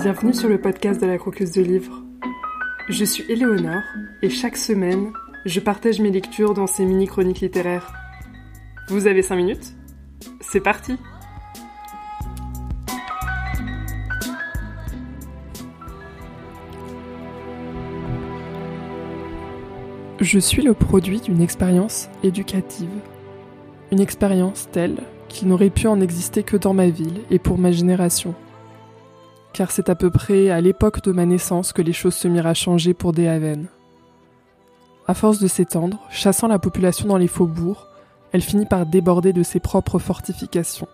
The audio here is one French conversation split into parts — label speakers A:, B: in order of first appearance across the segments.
A: Bienvenue sur le podcast de la Croqueuse de Livres. Je suis Éléonore et chaque semaine, je partage mes lectures dans ces mini-chroniques littéraires. Vous avez 5 minutes? C'est parti Je suis le produit d'une expérience éducative. Une expérience telle qu'il n'aurait pu en exister que dans ma ville et pour ma génération. Car c'est à peu près à l'époque de ma naissance que les choses se mirent à changer pour des Haven. À force de s'étendre, chassant la population dans les faubourgs, elle finit par déborder de ses propres fortifications.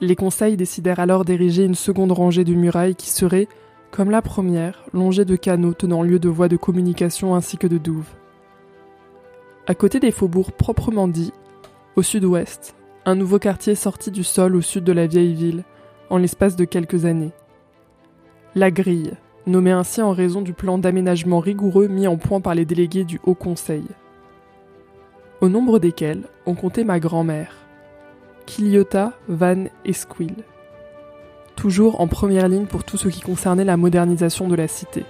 A: Les conseils décidèrent alors d'ériger une seconde rangée de murailles qui serait, comme la première, longée de canaux tenant lieu de voies de communication ainsi que de douves. À côté des faubourgs proprement dits, au sud-ouest, un nouveau quartier sortit du sol au sud de la vieille ville, en l'espace de quelques années. La grille, nommée ainsi en raison du plan d'aménagement rigoureux mis en point par les délégués du Haut Conseil. Au nombre desquels on comptait ma grand-mère, Kiliota Van Esquil, toujours en première ligne pour tout ce qui concernait la modernisation de la cité.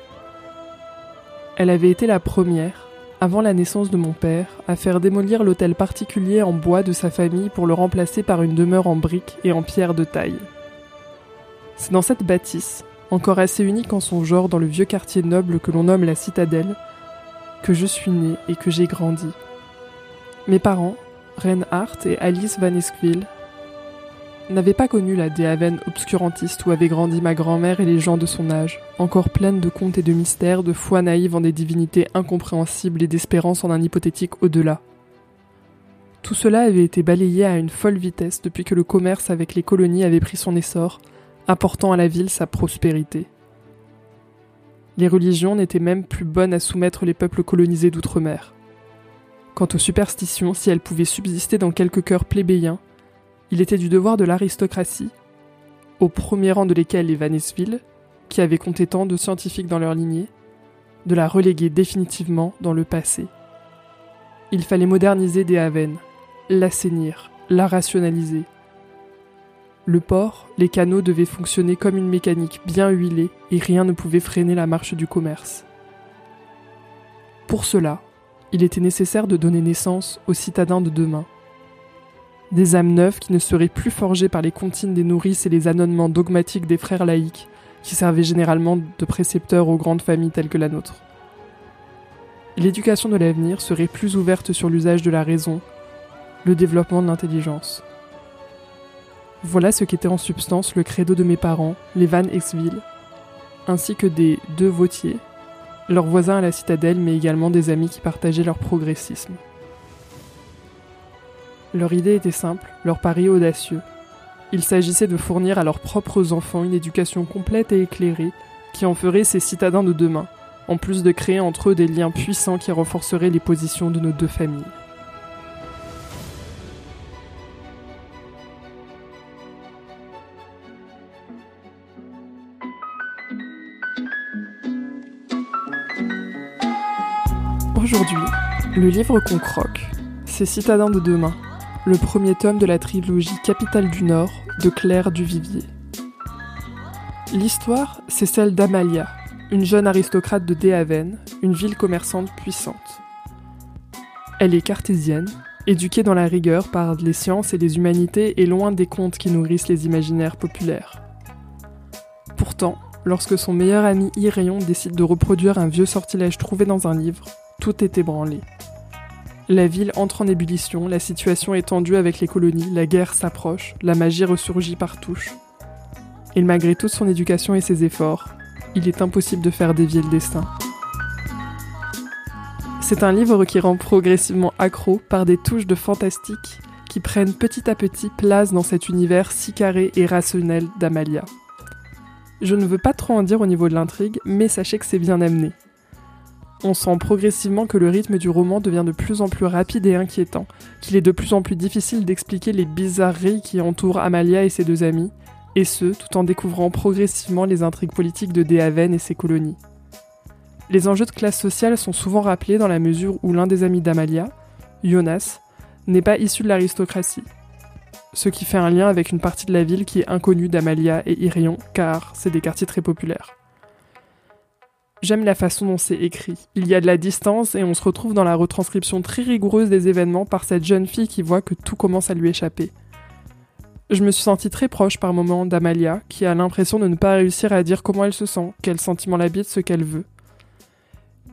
A: Elle avait été la première, avant la naissance de mon père, à faire démolir l'hôtel particulier en bois de sa famille pour le remplacer par une demeure en briques et en pierre de taille. C'est dans cette bâtisse, encore assez unique en son genre dans le vieux quartier noble que l'on nomme la citadelle, que je suis né et que j'ai grandi. Mes parents, Reinhardt et Alice Van Esquil, n'avait pas connu la Déhaven obscurantiste où avait grandi ma grand-mère et les gens de son âge, encore pleines de contes et de mystères, de foi naïve en des divinités incompréhensibles et d'espérance en un hypothétique au-delà. Tout cela avait été balayé à une folle vitesse depuis que le commerce avec les colonies avait pris son essor, apportant à la ville sa prospérité. Les religions n'étaient même plus bonnes à soumettre les peuples colonisés d'outre-mer. Quant aux superstitions, si elles pouvaient subsister dans quelques cœurs plébéiens, il était du devoir de l'aristocratie, au premier rang de lesquels les Vanesville, qui avaient compté tant de scientifiques dans leur lignée, de la reléguer définitivement dans le passé. Il fallait moderniser des Haven, l'assainir, la rationaliser. Le port, les canaux devaient fonctionner comme une mécanique bien huilée et rien ne pouvait freiner la marche du commerce. Pour cela, il était nécessaire de donner naissance aux citadins de demain, des âmes neuves qui ne seraient plus forgées par les comptines des nourrices et les annonnements dogmatiques des frères laïcs, qui servaient généralement de précepteurs aux grandes familles telles que la nôtre. L'éducation de l'avenir serait plus ouverte sur l'usage de la raison, le développement de l'intelligence. Voilà ce qu'était en substance le credo de mes parents, les Van Exville, ainsi que des deux Vautiers, leurs voisins à la citadelle, mais également des amis qui partageaient leur progressisme. Leur idée était simple, leur pari audacieux. Il s'agissait de fournir à leurs propres enfants une éducation complète et éclairée qui en ferait ces citadins de demain, en plus de créer entre eux des liens puissants qui renforceraient les positions de nos deux familles. Aujourd'hui, le livre qu'on croque, c'est Citadins de demain, le premier tome de la trilogie Capitale du Nord de Claire Duvivier. L'histoire, c'est celle d'Amalia, une jeune aristocrate de Déhaven, une ville commerçante puissante. Elle est cartésienne, éduquée dans la rigueur par les sciences et les humanités et loin des contes qui nourrissent les imaginaires populaires. Pourtant, lorsque son meilleur ami Irion décide de reproduire un vieux sortilège trouvé dans un livre, tout est ébranlé. La ville entre en ébullition, la situation est tendue avec les colonies, la guerre s'approche, la magie ressurgit par touche. Et malgré toute son éducation et ses efforts, il est impossible de faire dévier le destin. C'est un livre qui rend progressivement accro par des touches de fantastique qui prennent petit à petit place dans cet univers si carré et rationnel d'Amalia. Je ne veux pas trop en dire au niveau de l'intrigue, mais sachez que c'est bien amené. On sent progressivement que le rythme du roman devient de plus en plus rapide et inquiétant, qu'il est de plus en plus difficile d'expliquer les bizarreries qui entourent Amalia et ses deux amis, et ce, tout en découvrant progressivement les intrigues politiques de Déhaven et ses colonies. Les enjeux de classe sociale sont souvent rappelés dans la mesure où l'un des amis d'Amalia, Jonas, n'est pas issu de l'aristocratie. ce qui fait un lien avec une partie de la ville qui est inconnue d'Amalia et Irion, car c'est des quartiers très populaires. J'aime la façon dont c'est écrit. Il y a de la distance et on se retrouve dans la retranscription très rigoureuse des événements par cette jeune fille qui voit que tout commence à lui échapper. Je me suis sentie très proche par moments d'Amalia, qui a l'impression de ne pas réussir à dire comment elle se sent, quel sentiment l'habite, ce qu'elle veut.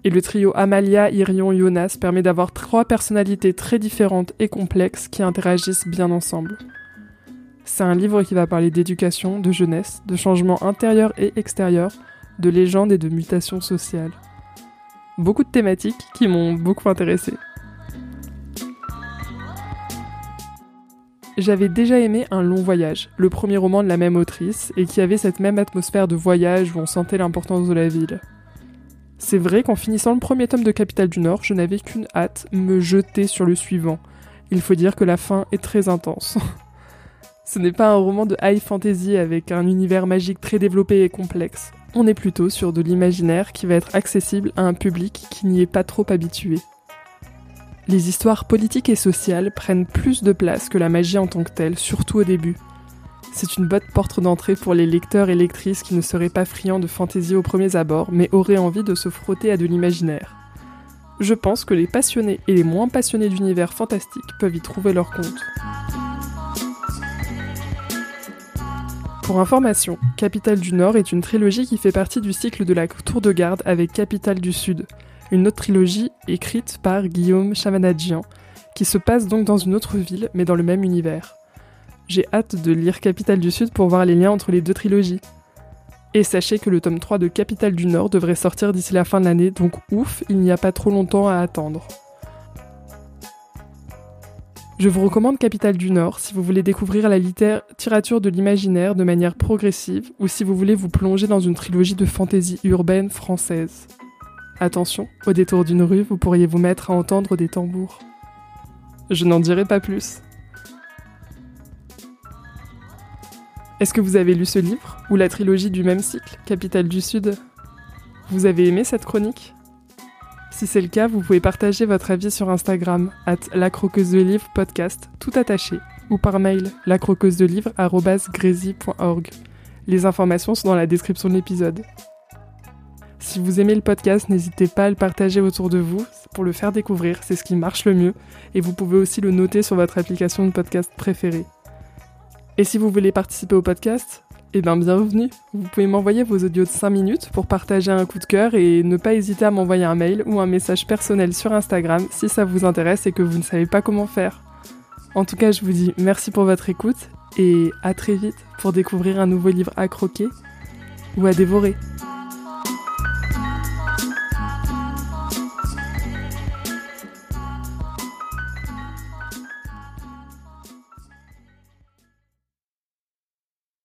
A: Et le trio Amalia, Irion, Jonas permet d'avoir trois personnalités très différentes et complexes qui interagissent bien ensemble. C'est un livre qui va parler d'éducation, de jeunesse, de changements intérieurs et extérieurs, de légendes et de mutations sociales. Beaucoup de thématiques qui m'ont beaucoup intéressée. J'avais déjà aimé Un long voyage, le premier roman de la même autrice, et qui avait cette même atmosphère de voyage où on sentait l'importance de la ville. C'est vrai qu'en finissant le premier tome de Capitale du Nord, je n'avais qu'une hâte, me jeter sur le suivant. Il faut dire que la fin est très intense. Ce n'est pas un roman de high fantasy avec un univers magique très développé et complexe. On est plutôt sur de l'imaginaire qui va être accessible à un public qui n'y est pas trop habitué. Les histoires politiques et sociales prennent plus de place que la magie en tant que telle, surtout au début. C'est une bonne porte d'entrée pour les lecteurs et lectrices qui ne seraient pas friands de fantaisie aux premiers abords, mais auraient envie de se frotter à de l'imaginaire. Je pense que les passionnés et les moins passionnés d'univers fantastique peuvent y trouver leur compte. Pour information, Capitale du Nord est une trilogie qui fait partie du cycle de la Tour de Garde avec Capitale du Sud, une autre trilogie écrite par Guillaume Chamanadjian, qui se passe donc dans une autre ville mais dans le même univers. J'ai hâte de lire Capitale du Sud pour voir les liens entre les deux trilogies. Et sachez que le tome 3 de Capitale du Nord devrait sortir d'ici la fin de l'année, donc ouf, il n'y a pas trop longtemps à attendre. Je vous recommande Capitale du Nord si vous voulez découvrir la littérature de l'imaginaire de manière progressive ou si vous voulez vous plonger dans une trilogie de fantaisie urbaine française. Attention, au détour d'une rue, vous pourriez vous mettre à entendre des tambours. Je n'en dirai pas plus. Est-ce que vous avez lu ce livre ou la trilogie du même cycle, Capitale du Sud? Vous avez aimé cette chronique? Si c'est le cas, vous pouvez partager votre avis sur Instagram, at la croqueuse de livre podcast, tout attaché, ou par mail, lacroqueuse de livre Les informations sont dans la description de l'épisode. Si vous aimez le podcast, n'hésitez pas à le partager autour de vous pour le faire découvrir, c'est ce qui marche le mieux, et vous pouvez aussi le noter sur votre application de podcast préférée. Et si vous voulez participer au podcast, eh bien, bienvenue. Vous pouvez m'envoyer vos audios de 5 minutes pour partager un coup de cœur et ne pas hésiter à m'envoyer un mail ou un message personnel sur Instagram si ça vous intéresse et que vous ne savez pas comment faire. En tout cas, je vous dis merci pour votre écoute et à très vite pour découvrir un nouveau livre à croquer ou à dévorer.